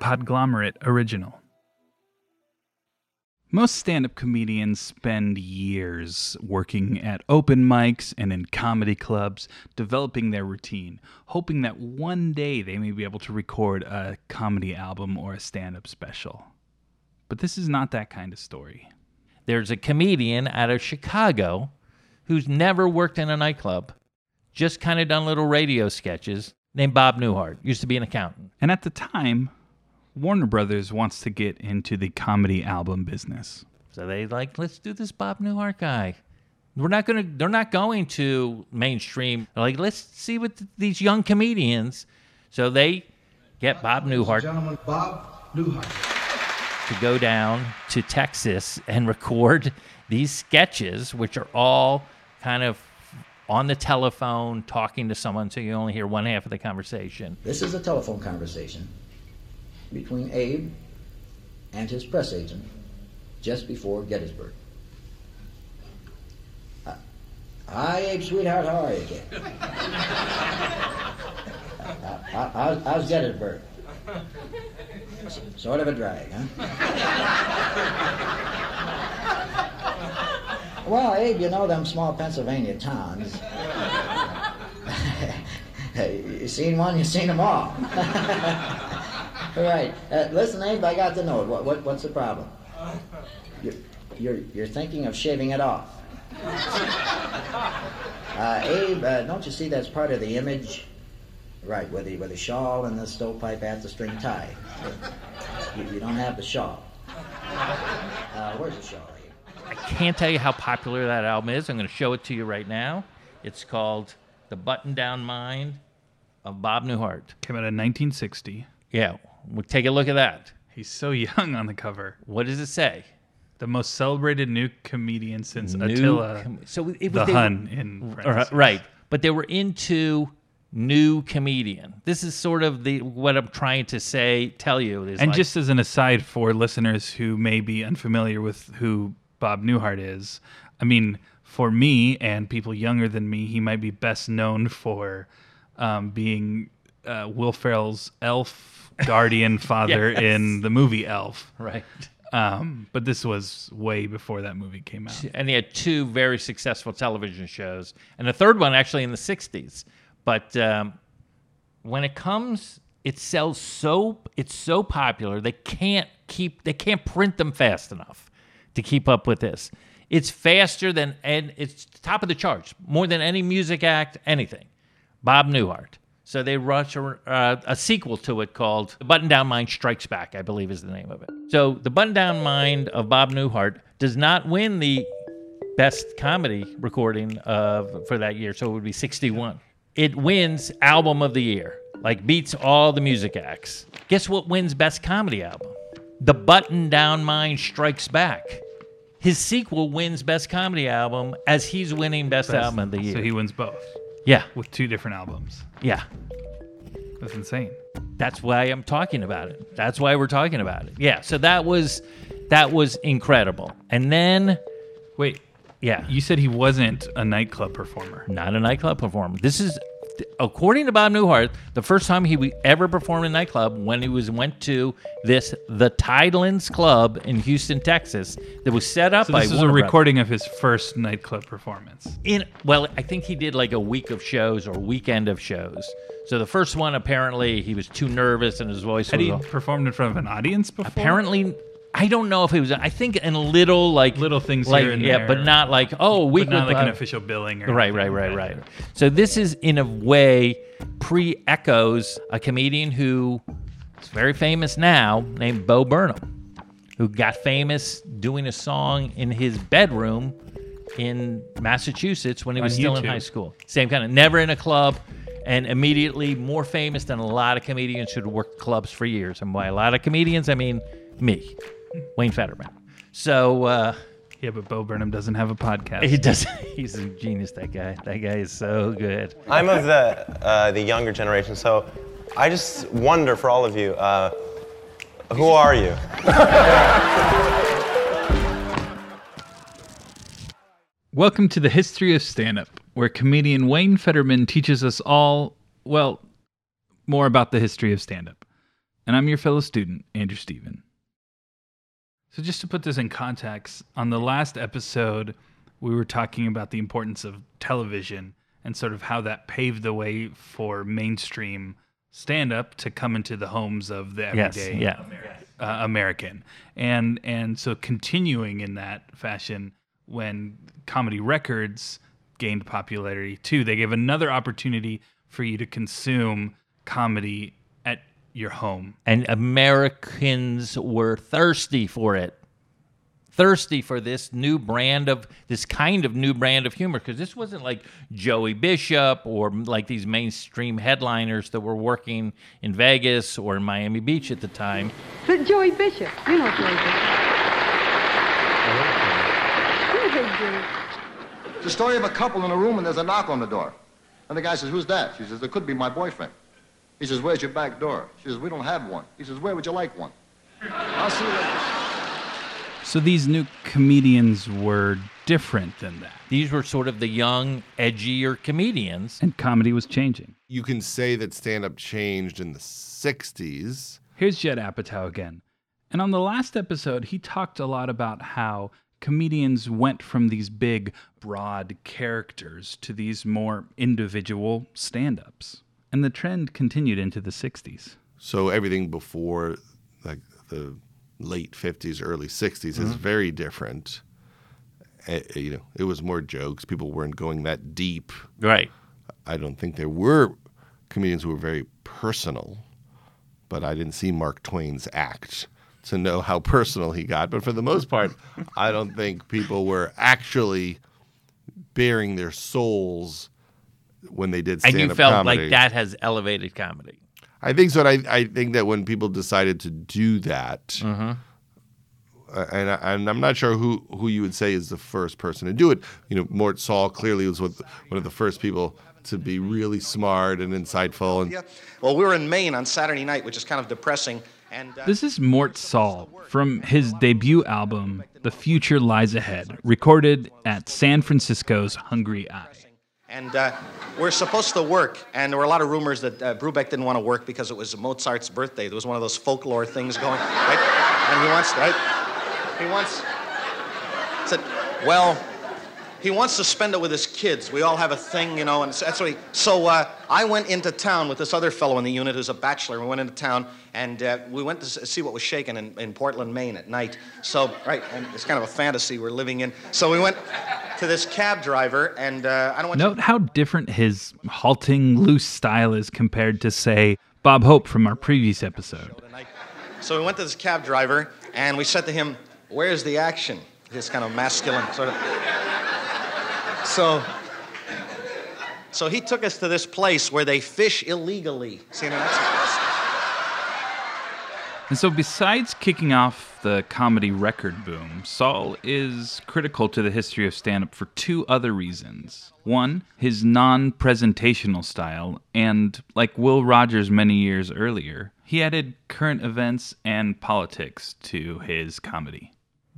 Podglomerate original. Most stand up comedians spend years working at open mics and in comedy clubs, developing their routine, hoping that one day they may be able to record a comedy album or a stand up special. But this is not that kind of story. There's a comedian out of Chicago who's never worked in a nightclub, just kind of done little radio sketches, named Bob Newhart. Used to be an accountant. And at the time, Warner Brothers wants to get into the comedy album business. So they like, let's do this Bob Newhart guy. We're not gonna. They're not going to mainstream. They're like, let's see what th- these young comedians. So they get Bob Newhart Gentlemen, Bob Newhart. to go down to Texas and record these sketches, which are all kind of on the telephone talking to someone, so you only hear one half of the conversation. This is a telephone conversation between Abe and his press agent just before Gettysburg. Hi, Abe, sweetheart, how are you, how- how's, how's Gettysburg? Sort of a drag, huh? Well, Abe, you know them small Pennsylvania towns. you seen one, you seen them all. right. Uh, listen, Abe, I got the note. What, what, what's the problem? You're, you're, you're thinking of shaving it off. Uh, Abe, uh, don't you see that's part of the image? Right, with the, with the shawl and the stovepipe at the string tie. You, you don't have the shawl. Uh, where's the shawl, Abe? I can't tell you how popular that album is. I'm going to show it to you right now. It's called "The Button Down Mind" of Bob Newhart. Came out in 1960. Yeah, we'll take a look at that. He's so young on the cover. What does it say? The most celebrated new comedian since New Attila com- so it the was they- Hun in Or- right, but they were into new comedian. This is sort of the what I'm trying to say, tell you is And like- just as an aside for listeners who may be unfamiliar with who Bob Newhart is, I mean, for me and people younger than me, he might be best known for um, being uh, Will Ferrell's elf guardian father Yes. in the movie Elf. right. Um, but this was way before that movie came out. and he had two very successful television shows, and a third one actually in the '60s. But um, when it comes, it sells so it's so popular they can't keep they can't print them fast enough to keep up with this. It's faster than and it's top of the charts more than any music act anything. Bob Newhart. So they rush a, uh, a sequel to it called The Button Down Mind Strikes Back, I believe is the name of it. So The Button Down Mind of Bob Newhart does not win the best comedy recording of for that year, so it would be 61. It wins album of the year, like beats all the music acts. Guess what wins best comedy album? The Button Down Mind Strikes Back. His sequel wins best comedy album as he's winning best, album of the year. So he wins both yeah, with two different albums. yeah. That's insane. That's why I'm talking about it. That's why we're talking about it. Yeah. So that was that was incredible. And then Wait, yeah, you said he wasn't a nightclub performer. not a nightclub performer. This is according to Bob Newhart, the first time he ever performed in a nightclub when he was went to this the Tidelands Club in Houston, Texas, that was set up So by this is a Warner Brothers. recording of his first nightclub performance. in well i think he did like a week of shows or weekend of shows so the first one apparently he was too nervous and his voice Had he performed in front of an audience before? apparently i don't know if it was i think in little like Little things like here and yeah there. but not like oh but not like an official billing. Or right right right right so this is in a way pre-echoes a comedian who is very famous now named bo burnham who got famous doing a song in his bedroom in Massachusetts when he was On still in high school. Same kind of never in a club and immediately more famous than a lot of comedians who'd worked clubs for years. And by a lot of comedians, I mean me, Wayne Fetterman. So uh, Yeah, but Bo Burnham doesn't have a podcast. he does. He's a genius. That guy. That guy is so good. I'm of the uh, the younger generation, so I just wonder for all of you, uh, who are you? Welcome to the History of Stand Up, where comedian Wayne Fetterman teaches us all, well, more about the history of stand up. And I'm your fellow student, Andrew Steven. So, just to put this in context, on the last episode, we were talking about the importance of television and sort of how that paved the way for mainstream stand up to come into the homes of the everyday Yes. Yeah. uh, American. And and so continuing in that fashion when comedy records gained popularity too, they gave another opportunity for you to consume comedy your home. and Americans were thirsty for it. Thirsty for this new brand of this kind of new brand of humor because this wasn't like Joey Bishop or mm, like these mainstream headliners that were working in Vegas or in Miami Beach at the time. But Joey Bishop, you know Joey Bishop. He's a. It's the story of a couple in a room and there's a knock on the door. And the guy says, Who's that? She says, It could be my boyfriend. He says, Where's your back door? She says, We don't have one. He says, Where would you like one? I'll see you later. So these new comedians were different than that. These were sort of the young, edgier comedians. And comedy was changing. You can say that stand up changed in the 60s. Here's Judd Apatow again. And on the last episode, he talked a lot about how comedians went from these big, broad characters to these more individual stand ups. And the trend continued into the 60s. So everything before like the late 50s, early 60s is very different. Eh, you know, it was more jokes. People weren't going that deep. Right. I don't think there were comedians who were very personal, but I didn't see Mark Twain's act to know how personal he got. But for the most part, I don't think people were actually bearing their souls when they did stand up. And you felt comedy. like that has elevated comedy. I think so. And I, I think that when people decided to do that, uh, and, I, and I'm not sure who, who you would say is the first person to do it. You know, Mort Sahl clearly was with, one of the first people to be really smart and insightful. And Well, we were in Maine on Saturday night, which is kind of depressing. And uh, This is Mort Sahl from his debut album, The Future Lies Ahead, recorded at San Francisco's Hungry Eye. And uh, we're supposed to work, and there were a lot of rumors that uh, Brubeck didn't want to work because it was Mozart's birthday. There was one of those folklore things going, right? And he wants, right? He wants. Said, well, he wants to spend it with his kids. We all have a thing, you know, and that's what he. So uh, I went into town with this other fellow in the unit who's a bachelor. We went into town and uh, we went to see what was shaking in, in Portland, Maine at night. So, right, and it's kind of a fantasy we're living in. So we went to this cab driver, and uh, I don't want Note how different his halting, loose style is compared to, say, Bob Hope from our previous episode. So we went to this cab driver, and we said to him, "Where's the action?" This kind of masculine sort of. So. So he took us to this place where they fish illegally. See, now that's. And so, besides kicking off the comedy record boom, Sahl is critical to the history of stand up for two other reasons. One, his non presentational style, and like Will Rogers many years earlier, he added current events and politics to his comedy.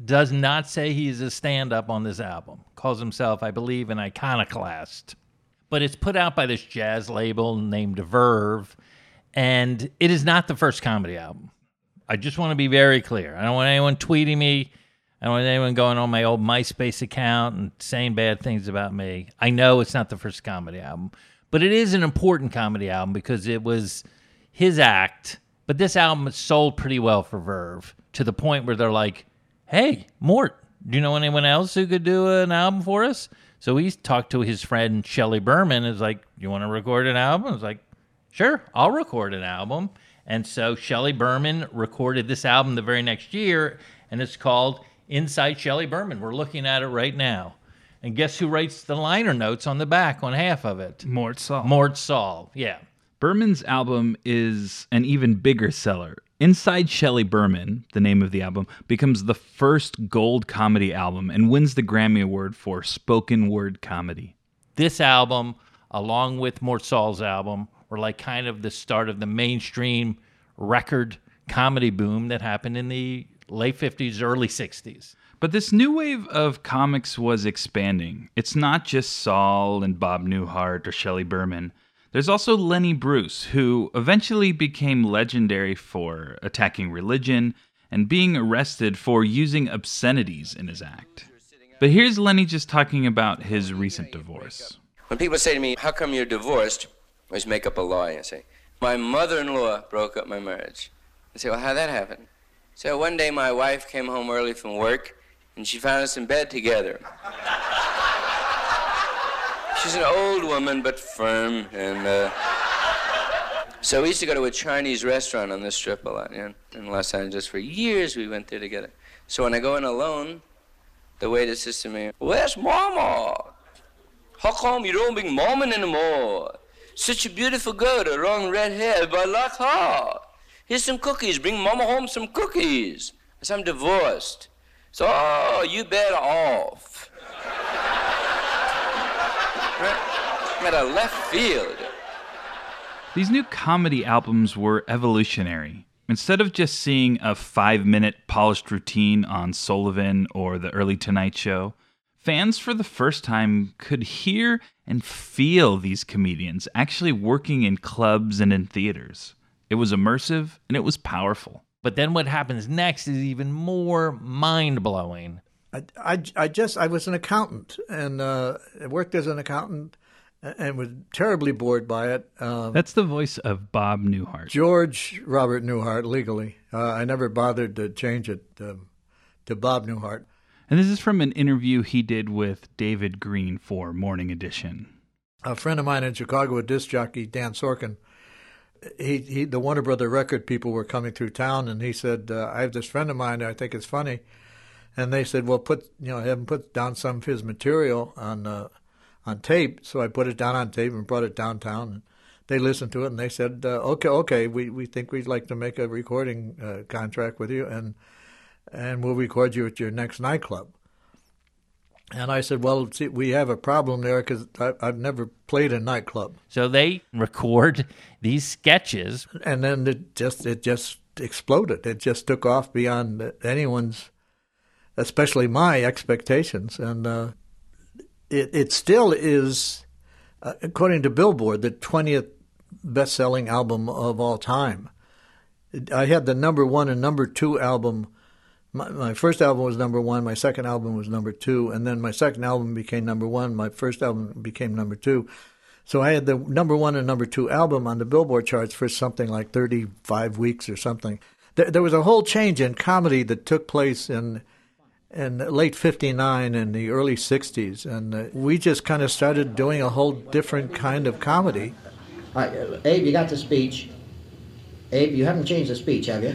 Does not say he's a stand up on this album. Calls himself, I believe, an iconoclast. But it's put out by this jazz label named Verve, and it is not the first comedy album. I just want to be very clear. I don't want anyone tweeting me. I don't want anyone going on my old MySpace account and saying bad things about me. I know it's not the first comedy album, but it is an important comedy album because it was his act. But this album sold pretty well for Verve to the point where they're like, hey, Mort, do you know anyone else who could do an album for us? So he talked to his friend Shelley Berman. Is like, you want to record an album? I was like, sure, I'll record an album. And so Shelley Berman recorded this album the very next year, and it's called Inside Shelley Berman. We're looking at it right now. And guess who writes the liner notes on the back on half of it? Mort Sahl. Mort Sahl. Yeah. Berman's album is an even bigger seller. Inside Shelley Berman, the name of the album, becomes the first gold comedy album and wins the Grammy Award for spoken word comedy. this album, along with Mort Sahl's album, were like kind of the start of the mainstream record comedy boom that happened in the late 50s, early 60s. But this new wave of comics was expanding. It's not just Sahl and Bob Newhart or Shelley Berman. There's also Lenny Bruce, who eventually became legendary for attacking religion and being arrested for using obscenities in his act. But here's Lenny just talking about his recent divorce. When people say to me, How come you're divorced? Always make up a lie. and say, My mother in law broke up my marriage. I say, Well, how'd that happen? So one day my wife came home early from work and she found us in bed together. She's an old woman, but firm, and uh, so we used to go to a Chinese restaurant on this strip a lot, know, in Los Angeles. For years we went there together. So when I go in alone, the waiter says to me, Where's Mama? How come you don't bring Mama anymore? Such a beautiful girl, the long red hair, but I like her. Here's some cookies. Bring Mama home some cookies. I said, I'm divorced. So, oh, you better off. At a left field. These new comedy albums were evolutionary. Instead of just seeing a five minute polished routine on Sullivan or The Early Tonight Show, fans for the first time could hear and feel these comedians actually working in clubs and in theaters. It was immersive and it was powerful. But then what happens next is even more mind blowing. I, I, I just I was an accountant and uh, I worked as an accountant and was terribly bored by it. Um, That's the voice of Bob Newhart. George Robert Newhart legally. Uh, I never bothered to change it um, to Bob Newhart. And this is from an interview he did with David Greene for Morning Edition. A friend of mine in Chicago, a disc jockey, Dan Sorkin, he, he the Warner Brother record people were coming through town, and he said, uh, "I have this friend of mine. I think it's funny." And they said, "Well, put you know, have him put down some of his material on uh, on tape." So I put it down on tape and brought it downtown. And they listened to it, and they said, uh, "Okay, okay, we we think we'd like to make a recording uh, contract with you, and and we'll record you at your next nightclub." And I said, "Well, see, we have a problem there because I've never played a nightclub." So they record these sketches, and then it just it just exploded. It just took off beyond anyone's, especially my expectations, and uh, it it still is, uh, according to Billboard, the twentieth best-selling album of all time. I had the number one and number two album my, my first album was number one, my second album was number two, and then my second album became number one, my first album became number two. So I had the number one and number two album on the Billboard charts for something like 35 weeks or something. There, there was a whole change in comedy that took place in in late 59 and the early 60s, and uh, we just kind of started doing a whole different kind of comedy. Abe, you got the speech. Abe, you haven't changed the speech, have you?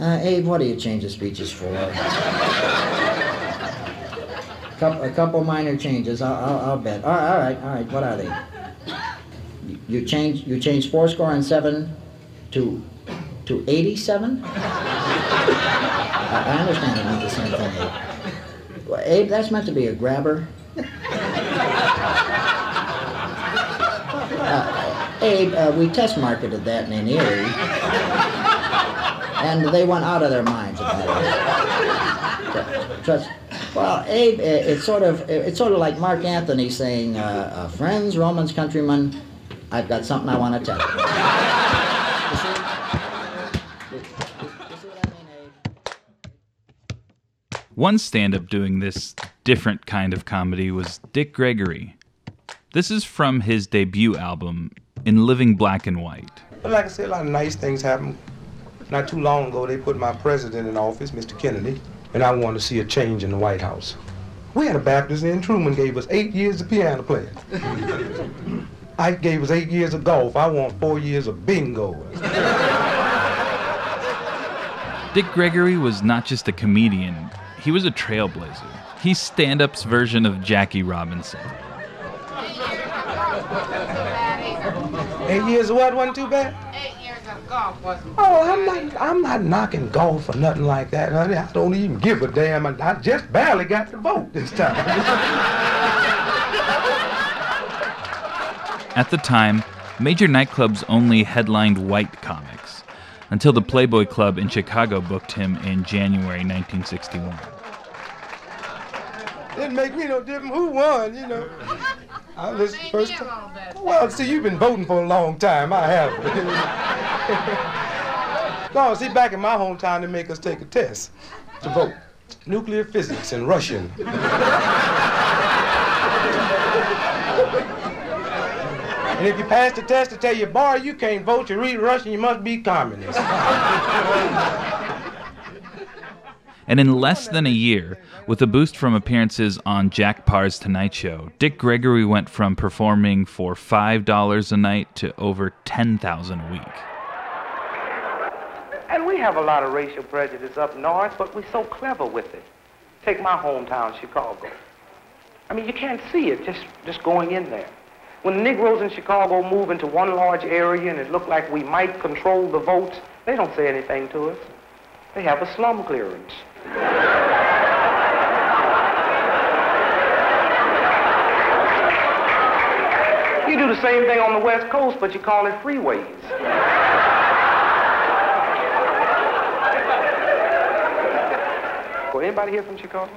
Uh, Abe, what do you change the speeches for? a couple minor changes, I'll, I'll, I'll bet. All right, all right, all right. What are they? You, change you change four score and seven to to eighty-seven. I, I understand it meant the same thing, Abe. Well, Abe, that's meant to be a grabber. Uh, Abe, uh, we test marketed that in an Erie and they went out of their minds about it. Trust. Well, Abe, it's sort of it's sort of like Mark Anthony saying, uh, uh, "Friends, Romans, countrymen, I've got something I want to tell you." One stand up doing this different kind of comedy was Dick Gregory. This is from his debut album, In Living Black and White. But like I said, a lot of nice things happened not too long ago, they put my president in office, Mr. Kennedy, and I wanted to see a change in the White House. We had a Baptist and Truman gave us eight years of piano playing. Ike gave us eight years of golf. I want four years of bingo. Dick Gregory was not just a comedian, he was a trailblazer. He's stand up's version of Jackie Robinson. Eight years of what wasn't too bad? Golf wasn't. Oh, I'm not. I'm not knocking golf or nothing like that, honey. I don't even give a damn. I, I just barely got the vote this time. At the time, major nightclubs only headlined white comics, until the Playboy Club in Chicago booked him in January 1961. Didn't make me no difference who won, you know. I listened first time. Well, see, you've been voting for a long time. I haven't. no, see, back in my hometown, they make us take a test to vote. Nuclear physics and Russian. and if you pass the test, they tell you, boy, you can't vote, you read Russian, you must be communist. And in less than a year, with a boost from appearances on Jack Paar's Tonight Show, Dick Gregory went from performing for $5 a night to over 10000 a week. And we have a lot of racial prejudice up north, but we're so clever with it. Take my hometown, Chicago. I mean, you can't see it just, just going in there. When the Negroes in Chicago move into one large area and it looked like we might control the votes, they don't say anything to us. They have a slum clearance. do the same thing on the West Coast, but you call it freeways. Well, anybody here from Chicago?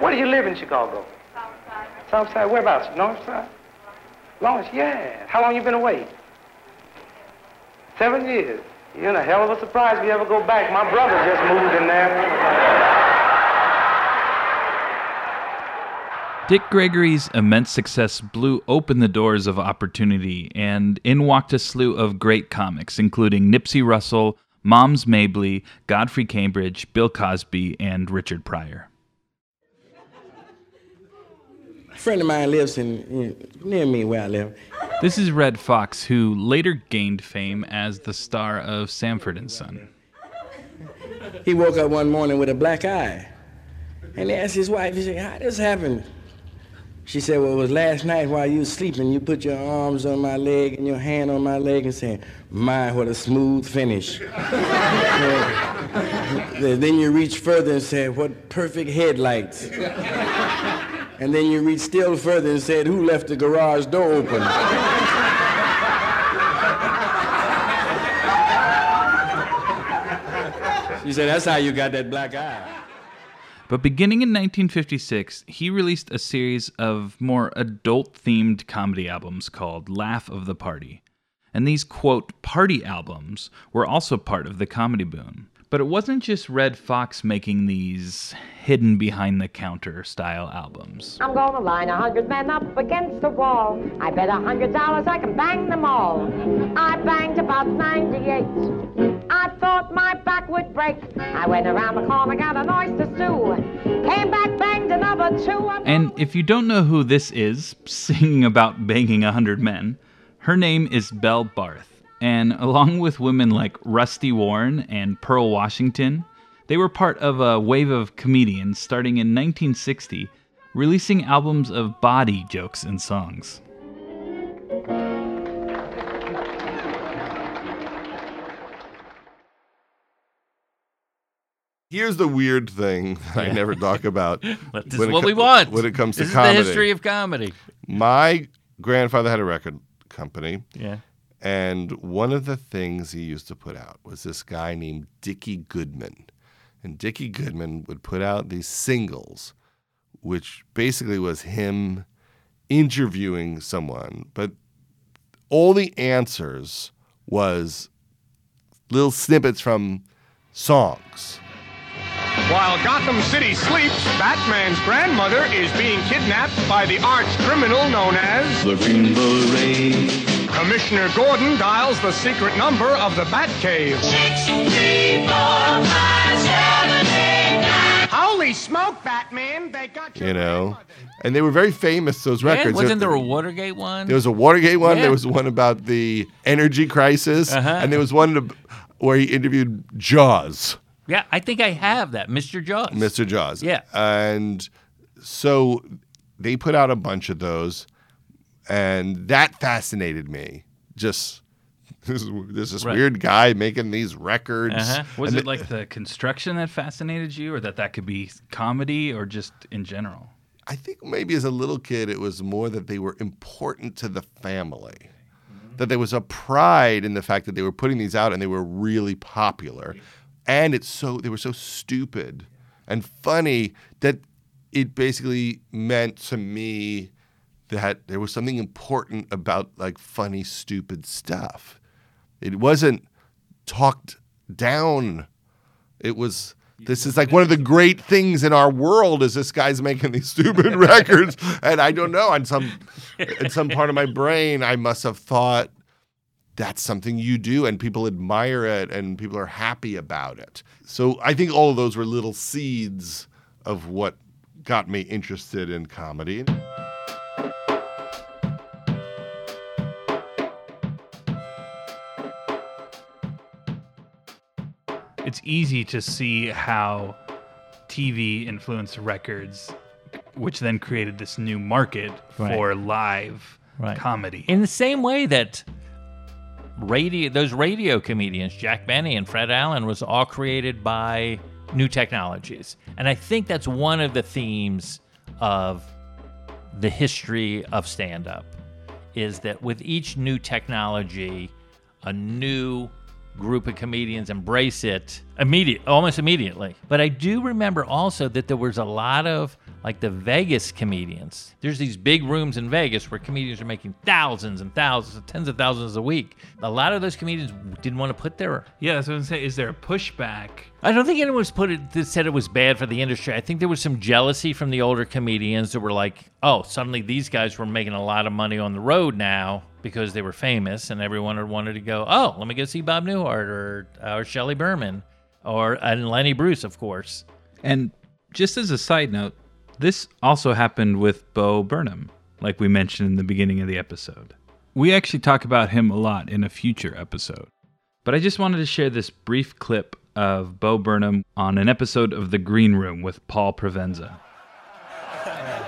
Where do you live in Chicago? South side. Whereabouts? North side? Lawrence, yeah. How long you been away? Seven years. You're in a hell of a surprise if you ever go back. My brother just moved in there. Dick Gregory's immense success blew open the doors of opportunity, and in walked a slew of great comics, including Nipsey Russell, Moms Mabley, Godfrey Cambridge, Bill Cosby, and Richard Pryor. A friend of mine lives in, in near me where I live. This is Redd Foxx, who later gained fame as the star of Sanford and Son. He woke up one morning with a black eye. And he asked his wife, he said, How this happened? She said, Well, it was last night while you was sleeping, you put your arms on my leg and your hand on my leg and said, My, what a smooth finish. then you reached further and said, What perfect headlights. And then you reached still further and said, Who left the garage door open? She said, That's how you got that black eye. But beginning in 1956, he released a series of more adult themed comedy albums called Laugh of the Party. And these, quote, party albums were also part of the comedy boom. But it wasn't just Redd Foxx making these hidden behind the counter style albums. I'm gonna line a hundred men up against the wall. I bet a hundred dollars I can bang them all. I banged about 98. Thought my back would break. I went around the corner, got an oyster stew. Came back, banged another two. And if you don't know who this is, singing about banging a hundred men, her name is Belle Barth. And along with women like Rusty Warren and Pearl Washington, they were part of a wave of comedians starting in 1960, releasing albums of body jokes and songs. Here's the weird thing that I never talk about. This is what we want. when it comes This to is comedy. the history of comedy. My grandfather had a record company. Yeah. And one of the things he used to put out was this guy named Dickie Goodman. And Dickie Goodman would put out these singles, which basically was him interviewing someone. But all the answers was little snippets from songs. While Gotham City sleeps, Batman's grandmother is being kidnapped by the arch criminal known as The Green Beret. Commissioner Gordon dials the secret number of the Batcave. Holy smoke, Batman! They got You know, and they were very famous. Those Yeah, records. wasn't there a Watergate one? There was a Watergate one. Yeah. There was one about the energy crisis, Uh-huh. and there was one to- where he interviewed Jaws, Yeah, I think I have that, Mr. Jaws. Mr. Jaws. Yeah. and so they put out a bunch of those, and that fascinated me. Just this is this Right. weird guy making these records. Uh-huh. Was And it the- like the construction that fascinated you, or that that could be comedy, or just in general? I think maybe as a little kid, it was more that they were important to the family. That there was a pride in the fact that they were putting these out and they were really popular. And it's so, they were so stupid and funny that it basically meant to me that there was something important about like funny, stupid stuff. It wasn't talked down. It was this is like one of the great things in our world is this guy's making these stupid records. And I don't know, on some in some part of my brain, I must have thought that's something you do and people admire it and people are happy about it. So I think all of those were little seeds of what got me interested in comedy. It's easy to see how TV influenced records, which then created this new market Right. for live Right. comedy. In the same way that radio, those radio comedians, Jack Benny and Fred Allen, was all created by new technologies, and I think that's one of the themes of the history of stand-up, is that with each new technology, a new group of comedians embrace it immediate almost immediately but i do remember also that there was a lot of like the vegas comedians there's these big rooms in vegas where comedians are making thousands and thousands tens of thousands a week a lot of those comedians didn't want to put their yeah, that's what I'm saying. Is there a pushback? I don't think anyone was put it that said it was bad for the industry. I think there was some jealousy from the older comedians that were like, "Oh, suddenly these guys were making a lot of money on the road now because they were famous, and everyone wanted to go. Oh, let me go see Bob Newhart or or Shelley Berman or and Lenny Bruce, of course." And just as a side note, this also happened with Bo Burnham, like we mentioned in the beginning of the episode. We actually talk about him a lot in a future episode. But I just wanted to share this brief clip of Bo Burnham on an episode of The Green Room with Paul Provenza.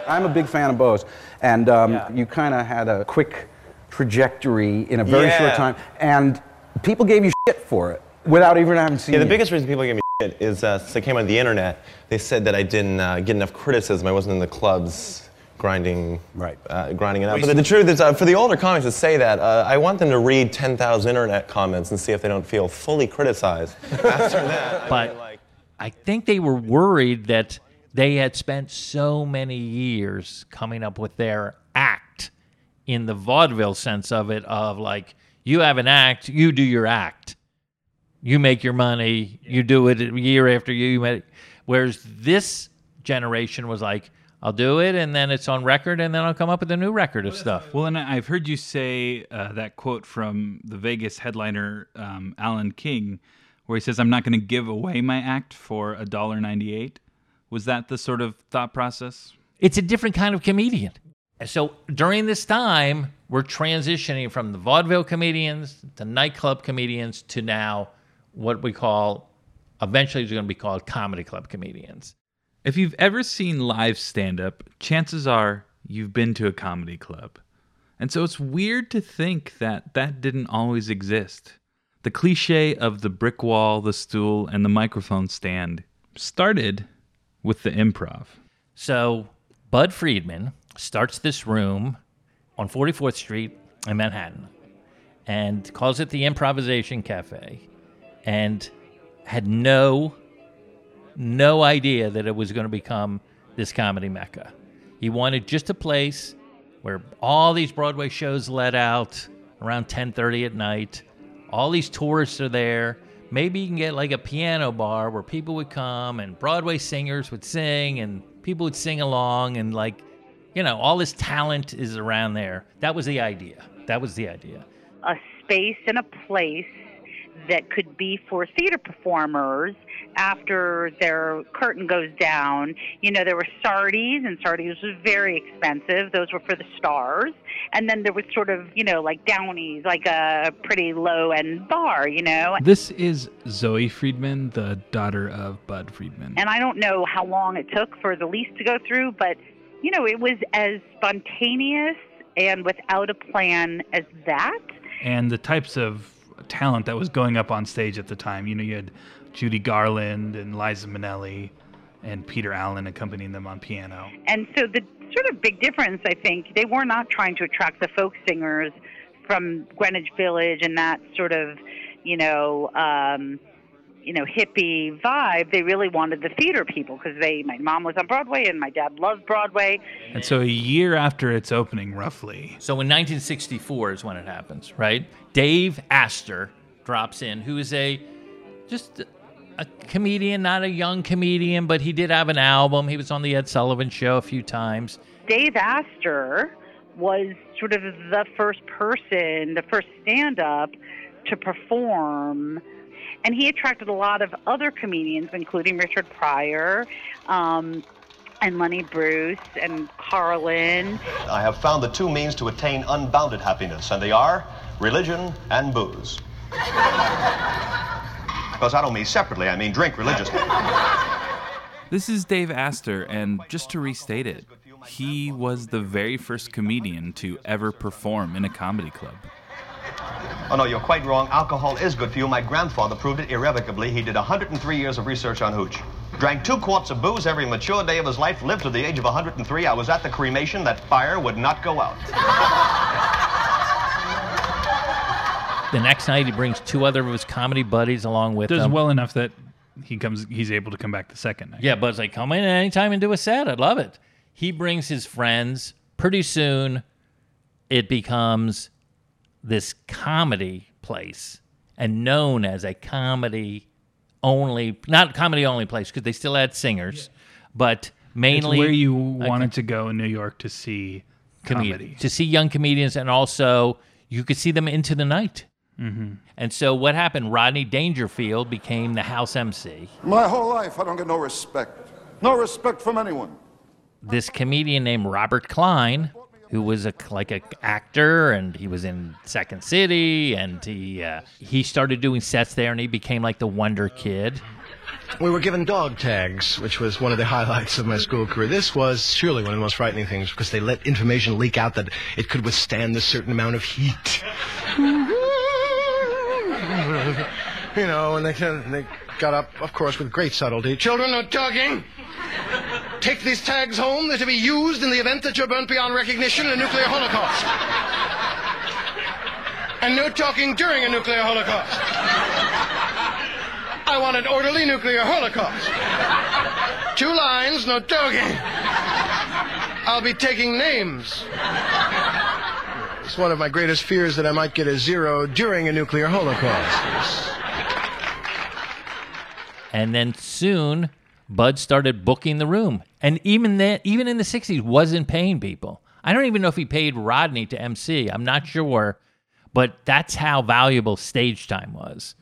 I'm a big fan of Bo's, and um, you kind of had a quick trajectory in a very Yeah. short time, and people gave you shit for it without even having seen it. Yeah, the you. biggest reason people give me shit is uh, since I came on the internet, they said that I didn't uh, get enough criticism. I wasn't in the clubs grinding, right. uh, grinding it out. But the, the truth is, uh, for the older comics that say that, uh, I want them to read 10,000 internet comments and see if they don't feel fully criticized. After that, but I think they were worried that they had spent so many years coming up with their act in the vaudeville sense of it of like you have an act you do your act you make your money you do it year after year whereas this generation was like i'll do it and then it's on record and then i'll come up with a new record of stuff Well, and I've heard you say uh, that quote from the Vegas headliner um, Alan King, where he says, "I'm not going to give away my act for a dollar ninety-eight." Was that the sort of thought process? It's a different kind of comedian. So during this time, we're transitioning from the vaudeville comedians to nightclub comedians to now what we call, eventually, is going to be called comedy club comedians. If you've ever seen live stand up, chances are you've been to a comedy club. And so it's weird to think that that didn't always exist. The cliche of the brick wall, the stool, and the microphone stand started with the improv. So Budd Friedman starts this room on 44th Street in Manhattan and calls it the Improvisation Cafe and had no no idea that it was going to become this comedy mecca. He wanted just a place where all these Broadway shows let out around 10:30 at night. All these tourists are there. Maybe you can get like a piano bar where people would come and Broadway singers would sing and people would sing along and like you know, all this talent is around there. That was the idea. That was the idea. a space and a place that could be for theater performers after their curtain goes down. You know, there were Sardi's, and Sardi's was very expensive. Those were for the stars. And then there was sort of, you know, like Downey's, like a pretty low end bar, you know. This is Zoe Friedman, the daughter of Budd Friedman. And I don't know how long it took for the lease to go through, but, you know, it was as spontaneous and without a plan as that. and the types of talent that was going up on stage at the time. You know, you had Judy Garland and Liza Minnelli and Peter Allen accompanying them on piano. And so the sort of big difference, I think, they were not trying to attract the folk singers from Greenwich Village and that sort of, you know, um, you know hippie vibe. They really wanted the theater people because they my mom was on Broadway and my dad loved Broadway. And so a year after its opening, roughly. So in 1964 is when it happens, right? Dave Astor drops in, who is a just a comedian, not a young comedian, but he did have an album. He was on the Ed Sullivan Show a few times. Dave Astor was sort of the first person, the first stand up to perform. And he attracted a lot of other comedians, including Richard Pryor um, and Lenny Bruce and Carlin. I have found the two means to attain unbounded happiness, and they are religion and booze. Because I don't mean separately, I mean drink religiously. This is Dave Astor, and just to restate it, he was the very first comedian to ever perform in a comedy club. Oh, no, you're quite wrong. Alcohol is good for you. My grandfather proved it irrevocably. He did 103 years of research on hooch. Drank two quarts of booze every mature day of his life, lived to the age of 103. I was at the cremation. That fire would not go out. The next night, he brings two other of his comedy buddies along with Does him. well enough that he comes. He's able to come back the second night. Yeah, Budd's like, come in anytime and do a set. I'd love it. He brings his friends. Pretty soon, it becomes this comedy place and known as a comedy only, not comedy only place because they still had singers, but mainly it's where you a wanted to go in New York to see comedy. comedy. to see young comedians, and also you could see them into the night. Mhm. And so what happened? Rodney Dangerfield became the house MC. My whole life, I don't get no respect. No respect from anyone. this comedian named Robert Klein, who was a like a actor, and he was in Second City, and he uh, he started doing sets there, and he became like the Wonder Kid. We were given dog tags, which was one of the highlights of my school career. This was surely one of the most frightening things because they let information leak out that it could withstand a certain amount of heat. you know, and they, they got up, of course, with great subtlety. Children, no talking. Take these tags home. They're to be used in the event that you're burnt beyond recognition in a nuclear holocaust. And no talking during a nuclear holocaust. I want an orderly nuclear holocaust. Two lines, no talking. I'll be taking names. It's one of my greatest fears that I might get a zero during a nuclear holocaust. And then soon, Budd started booking the room, and even then, even in the '60s, wasn't paying people. I don't even know if he paid Rodney to MC. I'm not sure, but that's how valuable stage time was.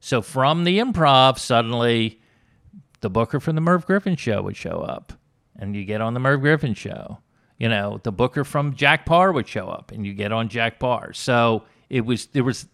So from the improv, suddenly the booker from the Merv Griffin show would show up, and you get on the Merv Griffin show. You know, the booker from Jack Paar would show up, and you get on Jack Paar. So it was there was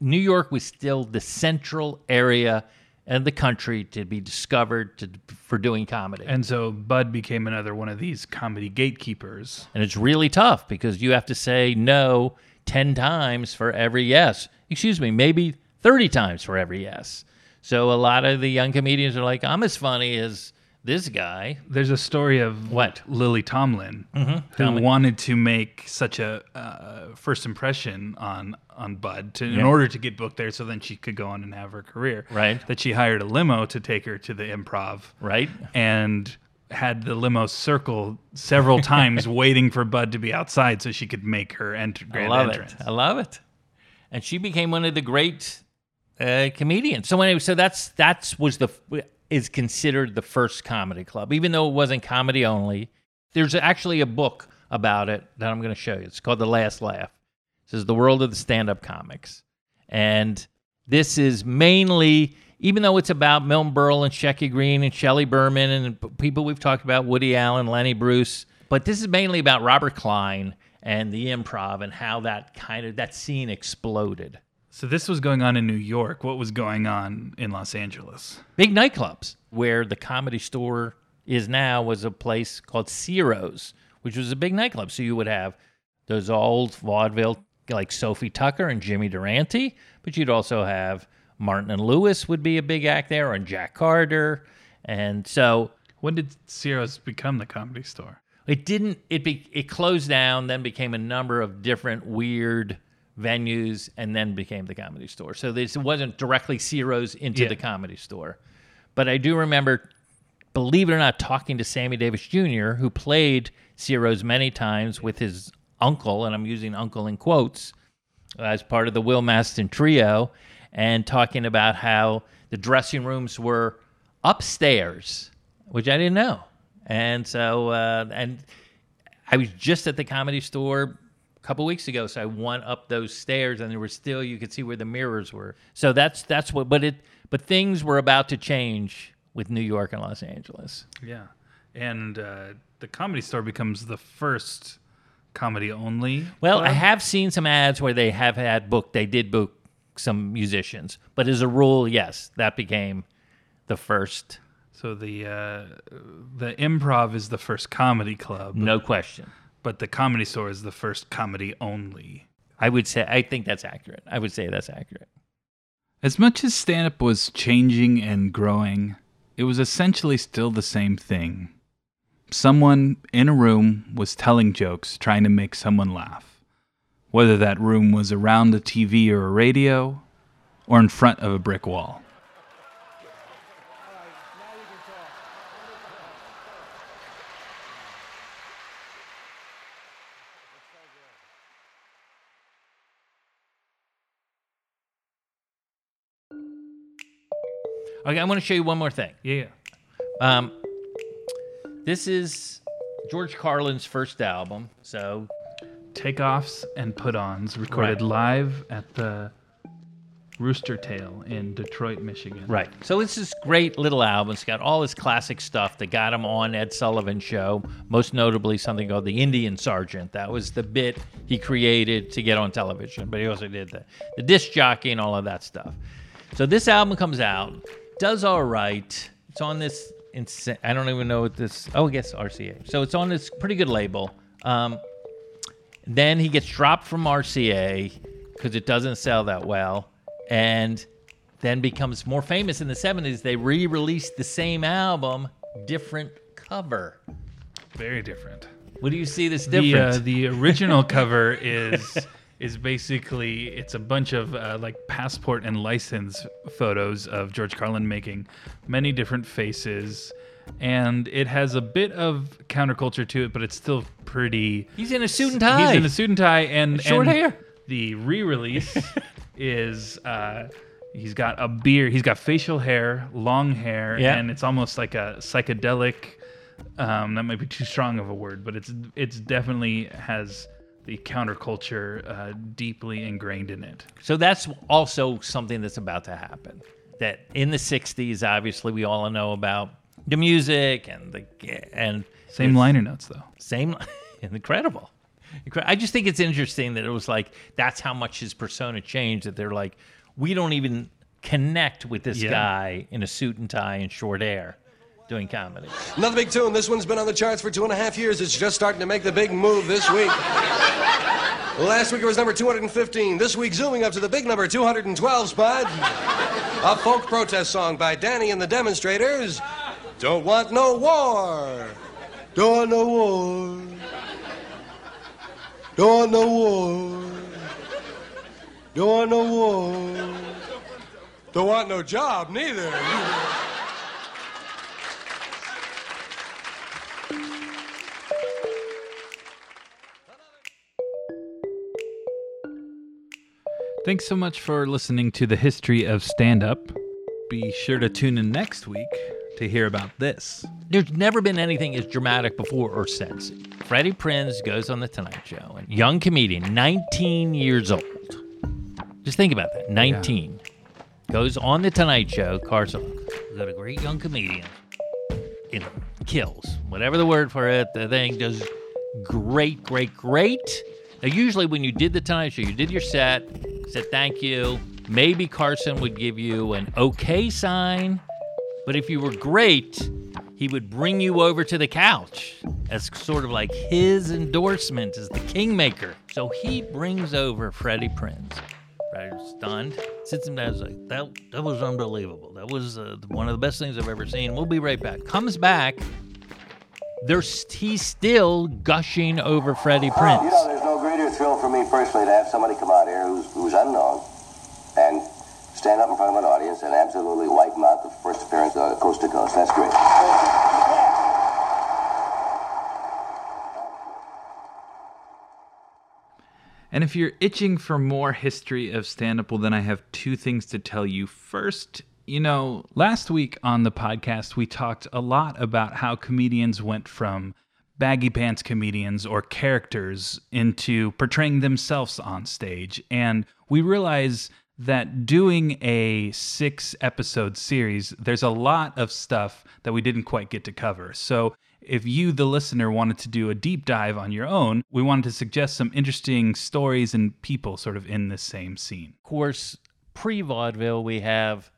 New York was still the central area of the country to be discovered to, for doing comedy. And so Budd became another one of these comedy gatekeepers. And it's really tough because you have to say no 10 times for every yes. Excuse me, maybe 30 times for every yes. So a lot of the young comedians are like, I'm as funny as this guy. There's a story of what Lily Tomlin, Mhm. who me. wanted to make such a uh, first impression on on Budd to, in order to get booked there, so then she could go on and have her career. Right. That she hired a limo to take her to the improv. Right. And had the limo circle several times, waiting for Budd to be outside so she could make her enter I love entrance. it. I love it. And she became one of the great uh, comedians. So anyway, so that's that's was the is considered the first comedy club, even though it wasn't comedy only. There's actually a book about it that I'm going to show you. It's called The Last Laugh. This is the world of the stand-up comics, and this is mainly, even though it's about Milton Berle and Shecky Greene and Shelley Berman and people we've talked about, Woody Allen, Lenny Bruce, but this is mainly about Robert Klein and the improv and how that kind of that scene exploded. So this was going on in New York. What was going on in Los Angeles? Big nightclubs where the comedy store is now was a place called Ciro's, which was a big nightclub. So you would have those old vaudeville like Sophie Tucker and Jimmy Durante, but you'd also have Martin and Lewis would be a big act there, and Jack Carter. And so when did Ciro's become the comedy store? It didn't. It be, it closed down, then became a number of different weird venues and then became the comedy store. So this wasn't directly Ciro's into Yeah. the comedy store. But I do remember, believe it or not, talking to Sammy Davis Jr., who played Ciro's many times with his uncle, and I'm using uncle in quotes, as part of the Will Mastin trio, and talking about how the dressing rooms were upstairs, which I didn't know. And so, uh, and I was just at the comedy store couple weeks ago, so I went up those stairs, and there were still you could see where the mirrors were. So that's that's what, but it, but things were about to change with New York and Los Angeles. Yeah, and uh, the comedy store becomes the first comedy only. Well, I have seen some ads where they have had booked. They did book some musicians, but as a rule, yes, that became the first. So the uh, the improv is the first comedy club, No question. But the comedy store is the first comedy only. I would say I think that's accurate. I would say that's accurate. As much as stand up was changing and growing, it was essentially still the same thing. Someone in a room was telling jokes, trying to make someone laugh. Whether that room was around a TV or a radio, or in front of a brick wall. Okay, I want to show you one more thing. Yeah. Um, this is George Carlin's first album. So Takeoffs and put ons recorded Right. live at the Rooster Tail in Detroit, Michigan. Right. So it's this great little album. It's got all his classic stuff that got him on Ed Sullivan show. Most notably, something called the Indian Sergeant. That was the bit he created to get on television. But he also did the the disc jockey and all of that stuff. So this album comes out, does all right. It's on this. Insa- I don't even know what this. Oh, I guess RCA. So it's on this pretty good label. Um, then he gets dropped from RCA because it doesn't sell that well, and then becomes more famous in the 70s. They re released the same album, different cover. Very different. What do you see this The, difference? uh, the original cover is is basically it's a bunch of uh, like passport and license photos of George Carlin making many different faces, and it has a bit of counterculture to it, but it's still pretty. He's in a suit and tie. He's in a suit and tie and Short and hair. The re-release is. Uh, He's got a beard. He's got facial hair, long hair, Yeah. and it's almost like a psychedelic. Um, that might be too strong of a word, but it's it's definitely has the counterculture uh, deeply ingrained in it. So that's also something that's about to happen. That in the '60s, obviously, we all know about the music and the and Same liner notes though. Same, incredible. I just think it's interesting that it was like that's how much his persona changed. That they're like, we don't even connect with this Yeah. guy in a suit and tie and short hair doing comedy. Another big tune. This one's been on the charts for two and a half years. It's just starting to make the big move this week. Last week it was number 215. This week, zooming up to the big number 212 spot. A folk protest song by Danny and the Demonstrators. Don't want no war. Don't want no war. Don't want no war. Don't want no war. Don't want no job neither. Thanks so much for listening to the history of stand up. Be sure to tune in next week to hear about this. There's never been anything as dramatic before or since. Freddie Prinze goes on the Tonight Show, and young comedian, 19 years old. Just think about that. 19 goes on the Tonight Show. Carson, got a great young comedian. You know, kills whatever the word for it. The thing does great, great, great. Now, usually when you did the Tonight Show, you did your set, said thank you. Maybe Carson would give you an okay sign, but if you were great, he would bring you over to the couch as sort of like his endorsement as the kingmaker. So he brings over Freddie Prinze. Freddie's stunned, sits him down, is like, that, that was unbelievable. That was uh, one of the best things I've ever seen. We'll be right back. Comes back. There's, he's still gushing over Freddie Prinze. You know, there's no green greater thrill for me personally to have somebody come out here who's, who's unknown and stand up in front of an audience and absolutely wipe them out the first appearance uh, coast to coast. That's great. And if you're itching for more history of stand up, well, then I have two things to tell you. First, you know, last week on the podcast, we talked a lot about how comedians went from baggy pants comedians or characters into portraying themselves on stage. And we realize that doing a six episode series, there's a lot of stuff that we didn't quite get to cover. So if you, the listener, wanted to do a deep dive on your own, we wanted to suggest some interesting stories and people sort of in the same scene. Of course, pre vaudeville, we have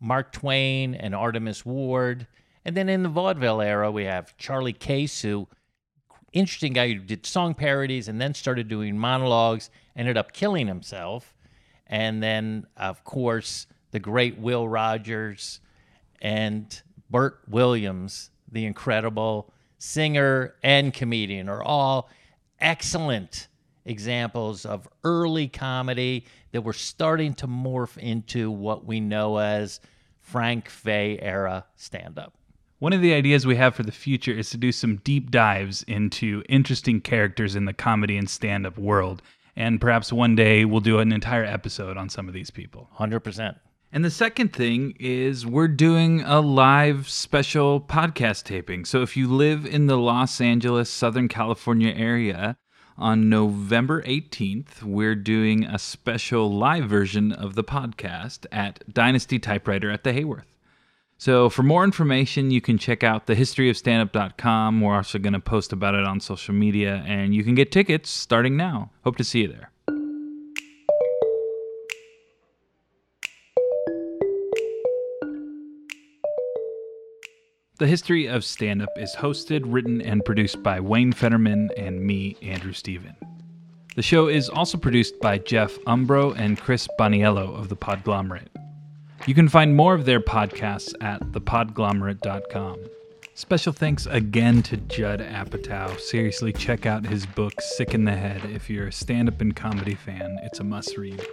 Mark Twain and Artemus Ward. And then in the vaudeville era, we have Charlie Case, who interesting guy who did song parodies and then started doing monologues, ended up killing himself. And then, of course, the great Will Rogers and Bert Williams, the incredible singer and comedian, are all excellent examples of early comedy that were starting to morph into what we know as Frank Fay era stand up. One of the ideas we have for the future is to do some deep dives into interesting characters in the comedy and stand up world. And perhaps one day we'll do an entire episode on some of these people. 100%. And the second thing is we're doing a live special podcast taping. So if you live in the Los Angeles, Southern California area, on November 18th, we're doing a special live version of the podcast at Dynasty Typewriter at the Hayworth. So for more information, you can check out thehistoryofstandup.com. We're also going to post about it on social media, and you can get tickets starting now. Hope to see you there. The History of Stand Up is hosted, written, and produced by Wayne Federman and me, Andrew Steven. The show is also produced by Jeff Umbro and Chris Boniello of The Podglomerate. You can find more of their podcasts at thepodglomerate.com. Special thanks again to Judd Apatow. Seriously, check out his book, Sick in the Head. If you're a stand up and comedy fan, it's a must read.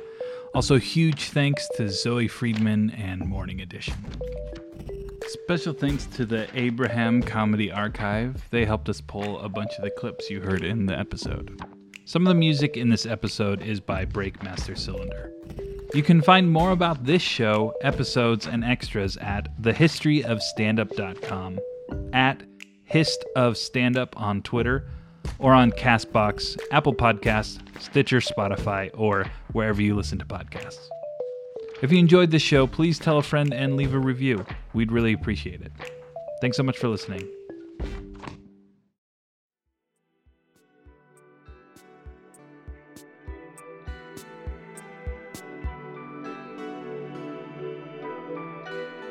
Also, huge thanks to Zoe Friedman and Morning Edition. Special thanks to the Abraham Comedy Archive. They helped us pull a bunch of the clips you heard in the episode. Some of the music in this episode is by Breakmaster Cylinder. You can find more about this show, episodes, and extras at thehistoryofstandup.com, at Hist of Standup on Twitter, or on Castbox, Apple Podcasts, Stitcher, Spotify, or wherever you listen to podcasts. If you enjoyed this show, please tell a friend and leave a review. We'd really appreciate it. Thanks so much for listening.